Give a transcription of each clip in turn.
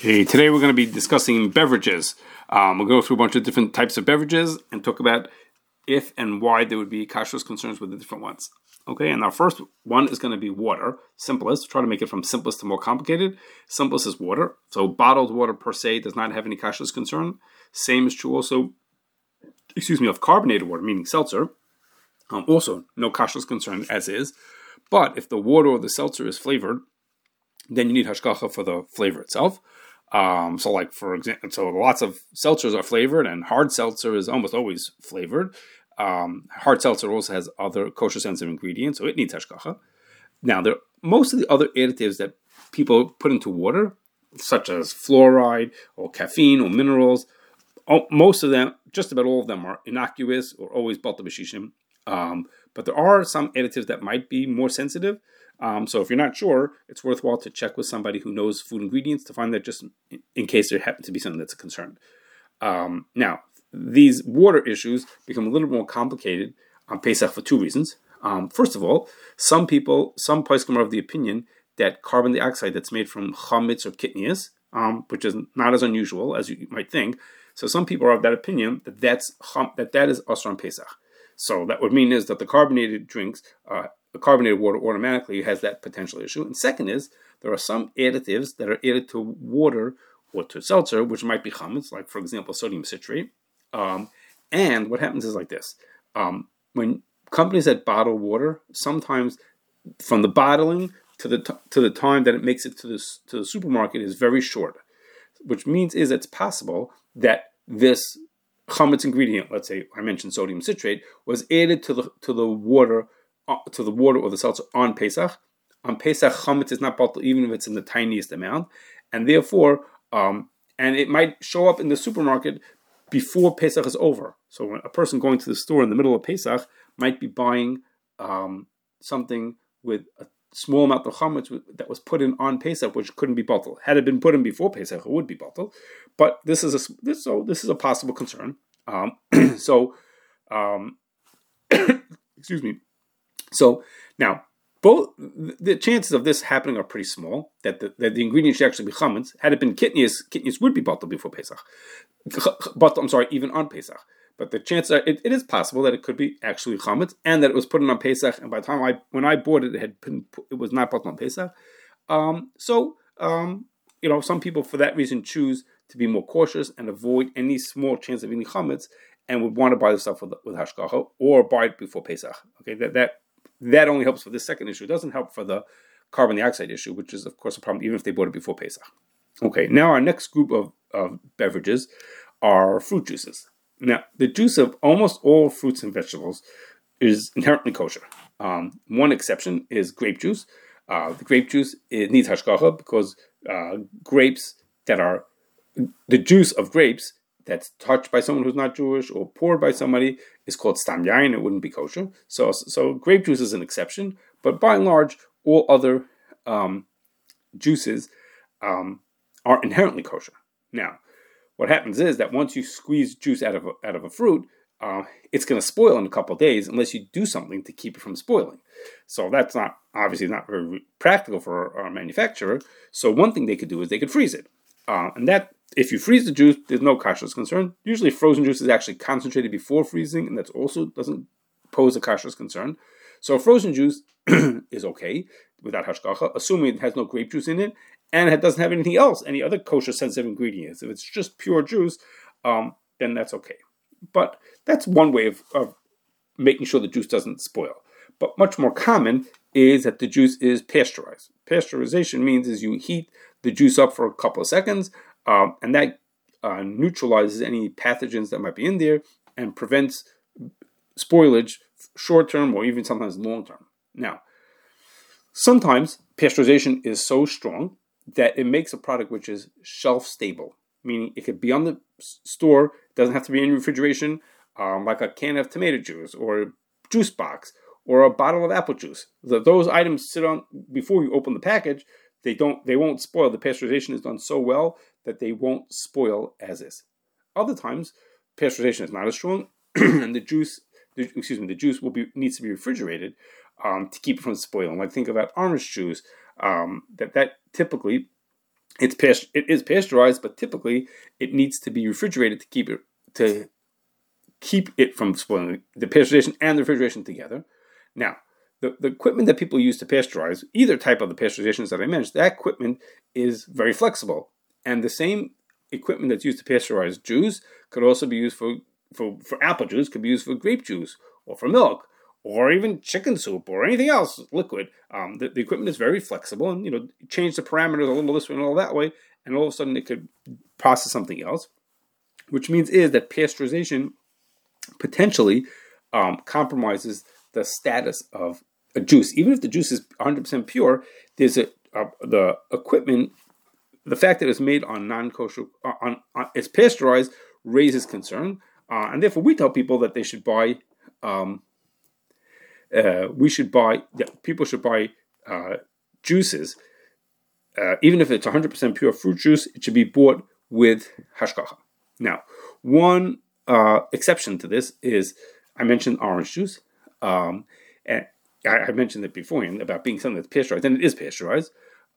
Okay, today we're going to be discussing beverages. Um, we'll go through a bunch of different types of beverages and talk about if and why there would be kashrus concerns with the different ones. Okay, and our first one is going to be water. Simplest. Try to make it from simplest to more complicated. Simplest is water. So bottled water per se does not have any kashrus concern. Same is true also, excuse me, of carbonated water, meaning seltzer. Um, also, no kashrus concern as is. But if the water or the seltzer is flavored, then you need hashgacha for the flavor itself. Um, so, like for example, so lots of seltzers are flavored, and hard seltzer is almost always flavored. Um, hard seltzer also has other kosher sensitive ingredients, so it needs hashgacha. Now, there most of the other additives that people put into water, such as fluoride or caffeine or minerals, most of them, just about all of them, are innocuous or always batel b'shishim. Um, but there are some additives that might be more sensitive. Um, so if you're not sure, it's worthwhile to check with somebody who knows food ingredients to find that just in case there happens to be something that's a concern. Um, now, these water issues become a little more complicated on Pesach for two reasons. Um, first of all, some people, some poskim are of the opinion that carbon dioxide that's made from chametz or kitniyos, um, which is not as unusual as you might think. So some people are of that opinion that that's that that is on Pesach. So that would mean is that the carbonated drinks uh, carbonated water automatically has that potential issue. And second is there are some additives that are added to water or to seltzer, which might be chametz, like for example sodium citrate. Um, and what happens is like this: um, when companies that bottle water, sometimes from the bottling to the t- to the time that it makes it to the to the supermarket is very short, which means is it's possible that this chametz ingredient, let's say I mentioned sodium citrate, was added to the to the water to the water or the seltzer on Pesach. On Pesach, chametz is not bottled even if it's in the tiniest amount, and therefore, um, and it might show up in the supermarket before Pesach is over. So a person going to the store in the middle of Pesach might be buying um, something with a small amount of chametz that was put in on Pesach, which couldn't be bottled. Had it been put in before Pesach, it would be bottled. But this is a this so this is a possible concern. Um, so, um, excuse me. So now, both the chances of this happening are pretty small. That the, that the ingredient should actually be chametz. Had it been kitniyos, kitniyos would be bottled before Pesach. But I'm sorry, even on Pesach. But the chances are, it, it is possible that it could be actually chametz, and that it was put in on Pesach. And by the time I, when I bought it, it had been, it was not bottled on Pesach. Um, so, um, you know, some people for that reason choose to be more cautious and avoid any small chance of any chametz, and would want to buy the stuff with, with hashgacha or buy it before Pesach. Okay, that that that only helps for this second issue. It doesn't help for the carbon dioxide issue, which is, of course, a problem even if they bought it before Pesach. Okay, now our next group of, of beverages are fruit juices. Now, the juice of almost all fruits and vegetables is inherently kosher. Um, one exception is grape juice. Uh, the grape juice it needs hashgacha because uh, grapes that are the juice of grapes that's touched by someone who's not Jewish or poured by somebody is called stam yayin. It wouldn't be kosher. So, so grape juice is an exception, but by and large, all other um, juices um, are inherently kosher. Now, what happens is that once you squeeze juice out of a, out of a fruit, uh, it's going to spoil in a couple days unless you do something to keep it from spoiling. So that's not obviously not very practical for a manufacturer. So one thing they could do is they could freeze it, uh, and that if you freeze the juice, there's no kashrus concern. Usually, frozen juice is actually concentrated before freezing, and that also doesn't pose a kashrus concern. So, frozen juice is okay without hashgacha, assuming it has no grape juice in it and it doesn't have anything else, any other kosher sensitive ingredients. If it's just pure juice, um, then that's okay. But that's one way of, of making sure the juice doesn't spoil. But much more common is that the juice is pasteurized. Pasteurization means is you heat the juice up for a couple of seconds um, and that uh, neutralizes any pathogens that might be in there and prevents spoilage short term or even sometimes long term. Now, sometimes pasteurization is so strong that it makes a product which is shelf stable, meaning it could be on the store, doesn't have to be in refrigeration, um, like a can of tomato juice or a juice box or a bottle of apple juice. those items sit on before you open the package. They don't. They won't spoil. The pasteurization is done so well that they won't spoil as is. Other times, pasteurization is not as strong, and the juice, the, excuse me, the juice will be needs to be refrigerated um, to keep it from spoiling. Like think about orange juice, um, that that typically it's past- it is pasteurized, but typically it needs to be refrigerated to keep it to keep it from spoiling. The pasteurization and the refrigeration together. Now, the, the equipment that people use to pasteurize, either type of the pasteurizations that I mentioned, that equipment is very flexible. And the same equipment that's used to pasteurize juice could also be used for, for, for apple juice, could be used for grape juice or for milk or even chicken soup or anything else liquid. Um, the, the, equipment is very flexible and, you know, change the parameters a little this way and all that way, and all of a sudden it could process something else, which means is that pasteurization potentially um, compromises the status of a juice. Even if the juice is 100% pure, there's a, the equipment, the fact that it's made on non-kosher, uh, on, on, it's pasteurized, raises concern. Uh, and therefore, we tell people that they should buy um, uh, we should buy, yeah, people should buy uh, juices, uh, even if it's 100% pure fruit juice, it should be bought with hashgacha. Now, one uh, exception to this is I mentioned orange juice. Um, and I, I, mentioned it beforehand about being something that's pasteurized, and it is pasteurized.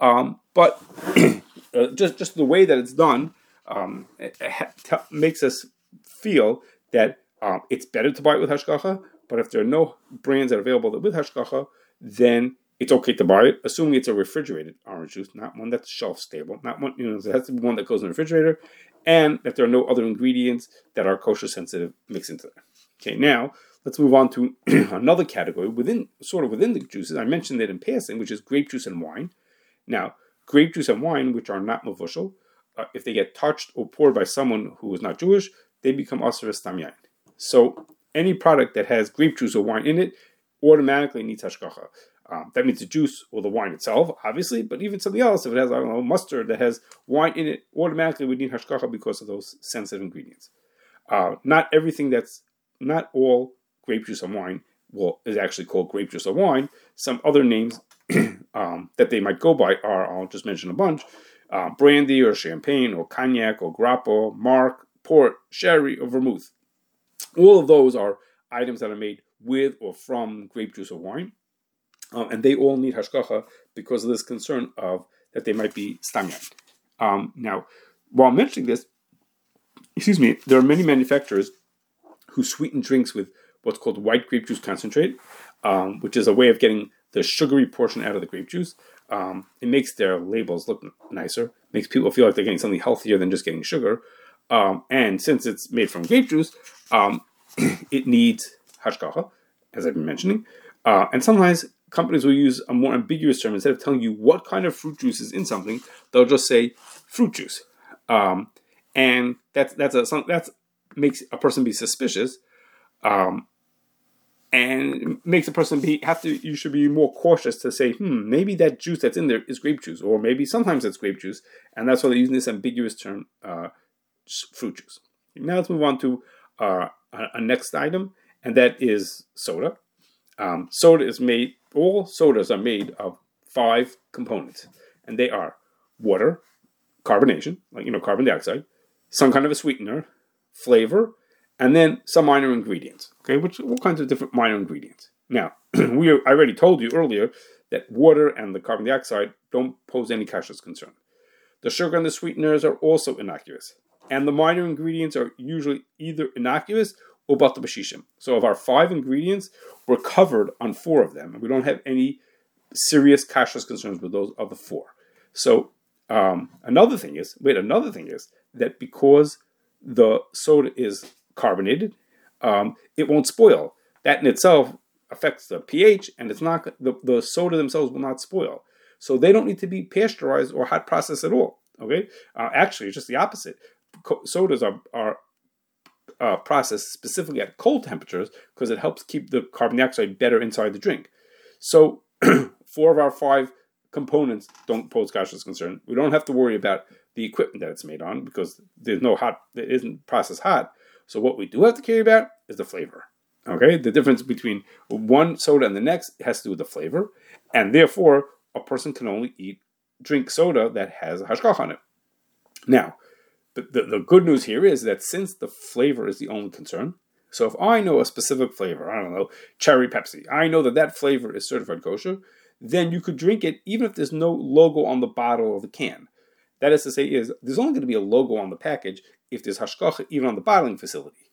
Um, but uh, just just the way that it's done um, it, it t- makes us feel that um, it's better to buy it with hashgacha but if there are no brands that are available with hashgacha, then it's okay to buy it, assuming it's a refrigerated orange juice, not one that's shelf stable, not one you know it has to be one that goes in the refrigerator, and that there are no other ingredients that are kosher sensitive mixed into there. Okay, now let's move on to another category within sort of within the juices. I mentioned it in passing, which is grape juice and wine. Now, grape juice and wine, which are not mevushal, uh, if they get touched or poured by someone who is not Jewish, they become assur stam yayin. So any product that has grape juice or wine in it automatically needs hashgacha. Um, that means the juice or the wine itself, obviously, but even something else, if it has, I don't know, mustard that has wine in it, automatically we need hashgacha because of those sensitive ingredients. Uh, not everything that's, not all grape juice and wine well, is actually called grape juice or wine. Some other names um, that they might go by are, I'll just mention a bunch, uh, brandy or champagne or cognac or grappa, marc, port, sherry, or vermouth. All of those are items that are made with or from grape juice or wine, um, and they all need hashgacha because of this concern of that they might be stam yayin. Um, now, while mentioning this, excuse me, there are many manufacturers who sweeten drinks with what's called white grape juice concentrate, um, which is a way of getting the sugary portion out of the grape juice. Um, it makes their labels look nicer, makes people feel like they're getting something healthier than just getting sugar. Um, and since it's made from grape juice, um, it needs hashgacha, as I've been mentioning. Uh, and sometimes companies will use a more ambiguous term instead of telling you what kind of fruit juice is in something. They'll just say fruit juice, um, and that's that's a that makes a person be suspicious, um, and makes a person be have to. You should be more cautious to say, hmm, maybe that juice that's in there is grape juice, or maybe sometimes it's grape juice, and that's why they're using this ambiguous term, uh, fruit juice. Now let's move on to uh, a, a, next item, and that is soda. Um, soda is made, all sodas are made of five components, and they are water, carbonation, like, you know, carbon dioxide, some kind of a sweetener, flavor, and then some minor ingredients. Okay, which all kinds of different minor ingredients. Now, we I already told you earlier that water and the carbon dioxide don't pose any kashrus concern. The sugar and the sweeteners are also innocuous and the minor ingredients are usually either innocuous or batel b'shishim. So of our five ingredients, we're covered on four of them, and we don't have any serious kashrus concerns with those other four. So um, another thing is, wait, another thing is that because the soda is carbonated, um, it won't spoil. That in itself affects the pH, and it's not the, the soda themselves will not spoil. So they don't need to be pasteurized or hot processed at all. Okay, uh, actually, it's just the opposite sodas are, are uh, processed specifically at cold temperatures because it helps keep the carbon dioxide better inside the drink. So, four of our five components don't pose kashrus concern. We don't have to worry about the equipment that it's made on because there's no hot, it isn't processed hot. So, what we do have to care about is the flavor. Okay, the difference between one soda and the next has to do with the flavor, and therefore a person can only eat drink soda that has a hashgacha on it. Now, the, the, good news here is that since the flavor is the only concern, so if I know a specific flavor, I don't know, cherry Pepsi, I know that that flavor is certified kosher, then you could drink it even if there's no logo on the bottle or the can. That is to say, is there's only going to be a logo on the package if there's hashgacha even on the bottling facility.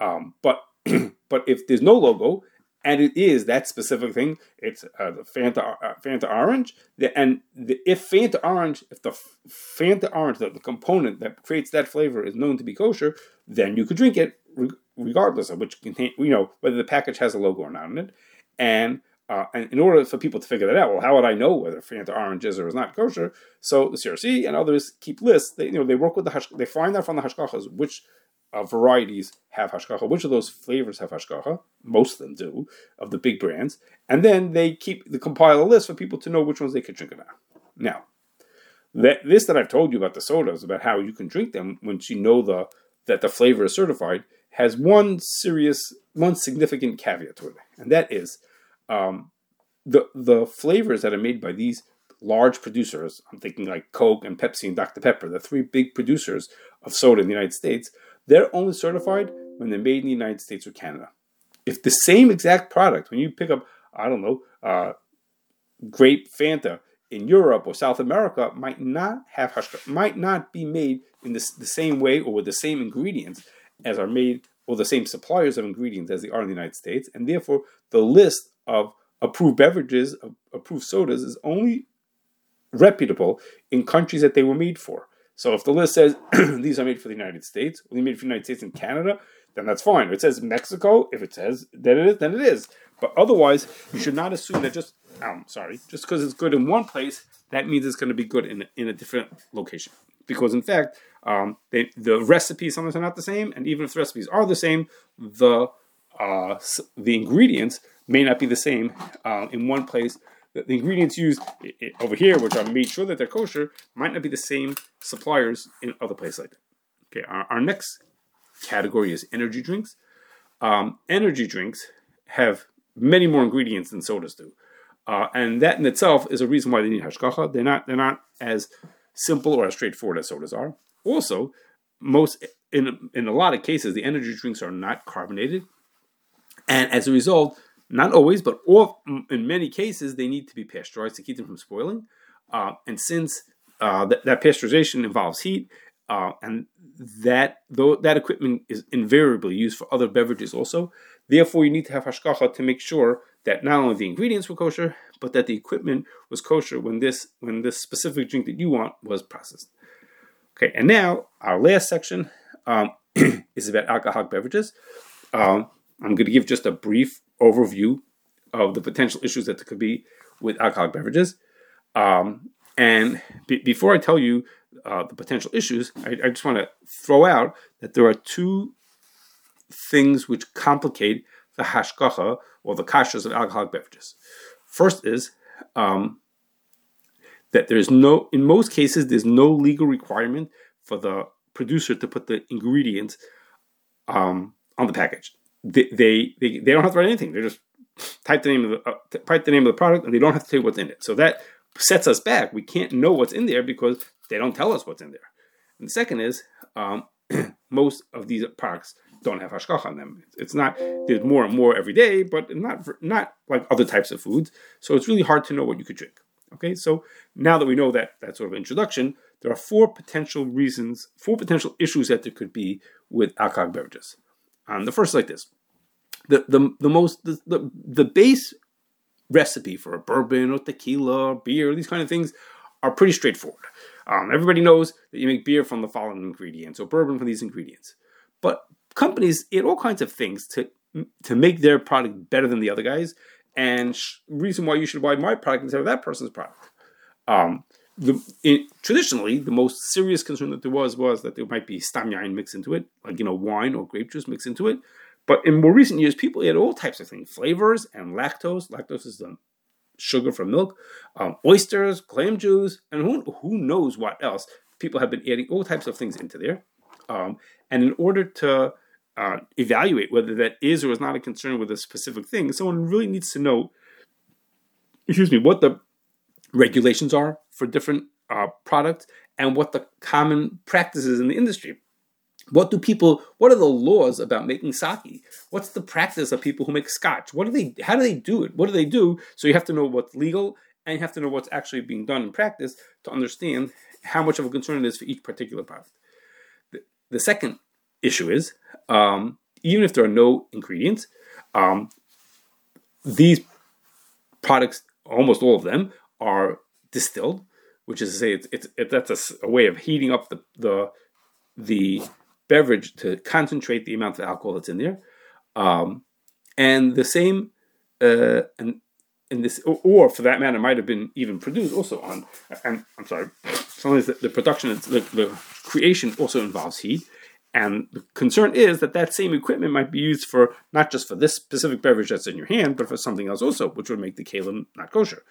Um, but but if there's no logo and it is that specific thing, it's uh, the Fanta uh, Fanta orange. The, and the, if Fanta orange, if the Fanta orange, the, the, component that creates that flavor is known to be kosher, then you could drink it regardless of which contain, you know, whether the package has a logo or not on it. And uh, and in order for people to figure that out, well, how would I know whether Fanta orange is or is not kosher? So the CRC and others keep lists. They, you know, they work with the hash, they find out from the hashgachas which uh, varieties have hashgacha, which of those flavors have hashgacha. Most of them do of the big brands, and then they keep they compile a list for people to know which ones they can drink now. Now, that this that I've told you about the sodas, about how you can drink them once you know the that the flavor is certified, has one serious, one significant caveat to it, and that is um, the the flavors that are made by these large producers, I'm thinking like Coke and Pepsi and Dr. Pepper, the three big producers of soda in the United States, they're only certified when they're made in the United States or Canada. If the same exact product, when you pick up, I don't know, uh, grape Fanta in Europe or South America, might not have hashgacha, might not be made in the, the same way or with the same ingredients as are made or the same suppliers of ingredients as they are in the United States, and therefore the list of approved beverages, approved sodas, is only reputable in countries that they were made for. So if the list says these are made for the United States, they made for the United States and Canada, then that's fine. If it says Mexico, if it says that it is, then it is. But otherwise, you should not assume that just I'm sorry, just because it's good in one place, that means it's going to be good in in a different location. Because in fact, um, they, the recipes sometimes are not the same, and even if the recipes are the same, the uh, the ingredients may not be the same uh, in one place. The, the ingredients used over here, which are made sure that they're kosher, might not be the same suppliers in other places like that. Okay, our, our next category is energy drinks. Um, energy drinks have many more ingredients than sodas do, uh, and that in itself is a reason why they need hashgacha. They're not they're not as simple or as straightforward as sodas are. Also, most in in a lot of cases, the energy drinks are not carbonated, and as a result, not always, but all, in many cases, they need to be pasteurized to keep them from spoiling. Uh, and since uh, th- that pasteurization involves heat, uh, and that though that equipment is invariably used for other beverages also, therefore you need to have hashgacha to make sure that not only the ingredients were kosher, but that the equipment was kosher when this when this specific drink that you want was processed. Okay, and now our last section um, is about alcoholic beverages. Um, I'm going to give just a brief overview of the potential issues that there could be with alcoholic beverages. Um, and b- before I tell you uh, the potential issues, I, I just want to throw out that there are two things which complicate the hashgacha or the kashrus of alcoholic beverages. First is um, that there's no, in most cases, there's no legal requirement for the producer to put the ingredients um, on the package they, they, they, don't have to write anything. They just type the name of the uh, type the name of the product, and they don't have to tell you what's in it. So that sets us back. We can't know what's in there because they don't tell us what's in there. And the second is um, most of these products don't have hashgacha on them. It's not there's more and more every day, but not not like other types of foods. So it's really hard to know what you could drink. Okay, so now that we know that that sort of introduction, there are four potential reasons, four potential issues that there could be with alcoholic beverages. Um, the first is like this: the the the most the, the, the base recipe for a bourbon or tequila, or beer, these kind of things are pretty straightforward. Um, everybody knows that you make beer from the following ingredients or bourbon from these ingredients. But companies add all kinds of things to to make their product better than the other guys, and sh- reason why you should buy my product instead of that person's product. Um, the, in, traditionally, the most serious concern that there was was that there might be stam yayin mixed into it, like you know wine or grape juice mixed into it. But in more recent years, people add all types of things, flavors and lactose. Lactose is the sugar from milk, um, oysters, clam juice, and who who knows what else. People have been adding all types of things into there, um, and in order to uh, evaluate whether that is or is not a concern with a specific thing, someone really needs to know, excuse me, what the regulations are for different uh, products and what the common practices in the industry. What do people? What are the laws about making sake? What's the practice of people who make scotch? What do they? How do they do it? What do they do? So you have to know what's legal and you have to know what's actually being done in practice to understand how much of a concern it is for each particular product. The, the second issue is um, even if there are no ingredients, um, these products, almost all of them, are distilled, which is to say, it's, it's it, that's a, a, way of heating up the, the the beverage to concentrate the amount of alcohol that's in there. Um, and the same, uh, and in this, or, or, for that matter, might have been even produced also on. And I'm sorry, sometimes the, the production, the, the creation also involves heat. And the concern is that that same equipment might be used for not just for this specific beverage that's in your hand, but for something else also, which would make the keilim not kosher.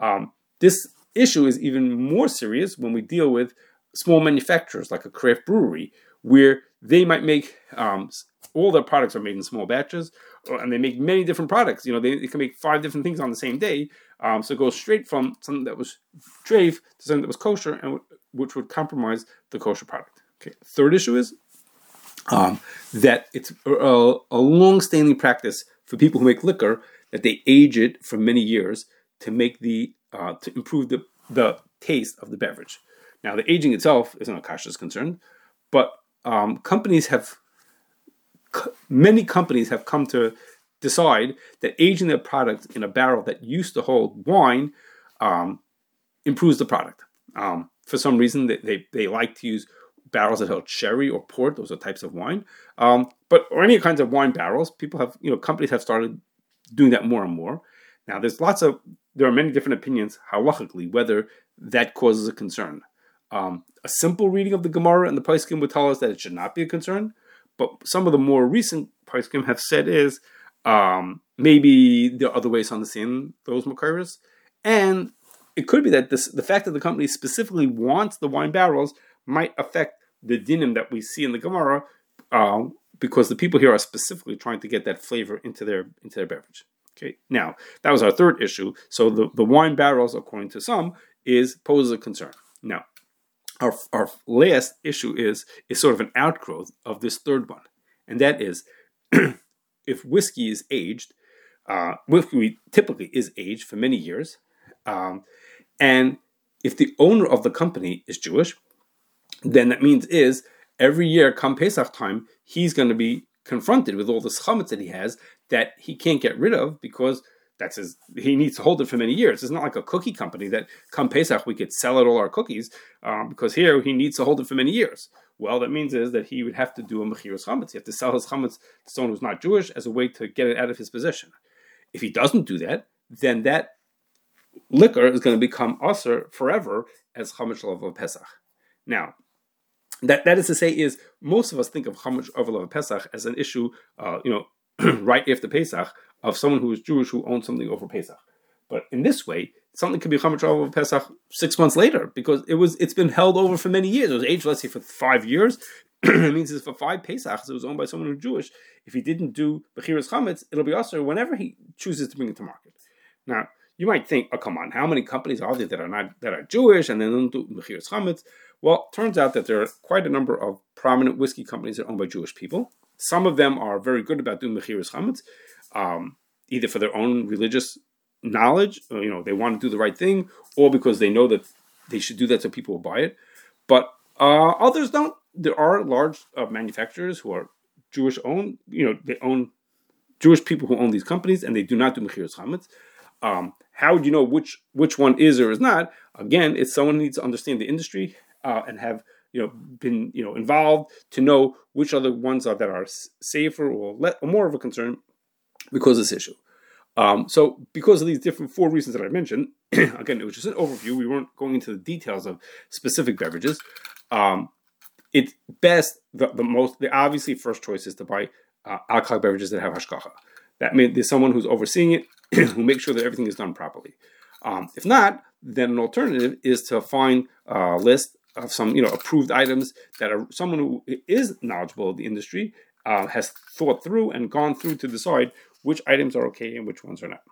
Um, this issue is even more serious when we deal with small manufacturers like a craft brewery, where they might make um, all their products are made in small batches, and they make many different products. You know, they, they can make five different things on the same day. Um, so it goes straight from something that was treif to something that was kosher, and w- which would compromise the kosher product. Okay. Third issue is um, that it's a, a long-standing practice for people who make liquor that they age it for many years to make the uh, to improve the the taste of the beverage. Now, the aging itself isn't a kashrus concern, but um, companies have many companies have come to decide that aging their product in a barrel that used to hold wine um, improves the product. Um, for some reason, they, they, they, like to use barrels that hold sherry or port; those are types of wine. Um, but or any kinds of wine barrels, people have you know companies have started doing that more and more. Now, there's lots of there are many different opinions halachically whether that causes a concern. Um, a simple reading of the Gemara and the Poskim would tell us that it should not be a concern, but some of the more recent Poskim have said is um, maybe there are other ways to understand those mekoros, and it could be that this, the fact that the company specifically wants the wine barrels might affect the dinim that we see in the Gemara, uh, because the people here are specifically trying to get that flavor into their into their beverage. Okay, now that was our third issue. So the, the wine barrels, according to some, is poses a concern. Now, our, our last issue is is sort of an outgrowth of this third one, and that is if whiskey is aged, uh, whiskey typically is aged for many years, um, and if the owner of the company is Jewish, then that means is every year come Pesach time he's going to be confronted with all the chametz that he has that he can't get rid of because that's his he needs to hold it for many years. It's not like a cookie company that come pesach we could sell it all our cookies um, because here he needs to hold it for many years. Well that means is that he would have to do a mechiros chametz. He have to sell his chametz to someone who's not jewish as a way to get it out of his possession. If he doesn't do that then that liquor is going to become assur forever as chametz of pesach. Now that, that is to say, is most of us think of chametz of Pesach as an issue, uh, you know, right after Pesach, of someone who is Jewish who owns something over Pesach. But in this way, something could be Chametz over Pesach six months later because it was it's been held over for many years. It was aged, let's say, for five years. it means it's for five Pesachs. It was owned by someone who's Jewish. If he didn't do Mechiras Chametz, it'll be also whenever he chooses to bring it to market. Now, you might think, oh, come on, how many companies are there that are not that are Jewish and they don't do Mechiras Chametz? Well, turns out that there are quite a number of prominent whiskey companies that are owned by Jewish people. Some of them are very good about doing Mechiras Chametz um, either for their own religious knowledge, or, you know, they want to do the right thing, or because they know that they should do that so people will buy it. But uh, others don't. There are large uh, manufacturers who are Jewish owned. You know, they own Jewish people who own these companies, and they do not do mechiras chametz. Um, how would you know which which one is or is not? Again, it's someone who needs to understand the industry uh, and have you know been you know involved to know which other ones are that are safer or, le- or more of a concern because of this issue. Um, so, because of these different four reasons that I mentioned, again, it was just an overview. We weren't going into the details of specific beverages. Um, it's best, the, the, most, the obviously first choice is to buy uh, alcoholic beverages that have hashgacha. That means there's someone who's overseeing it who makes sure that everything is done properly. Um, if not, then an alternative is to find a list of some, you know, approved items that are someone who is knowledgeable of the industry uh, has thought through and gone through to decide which items are okay and which ones are not.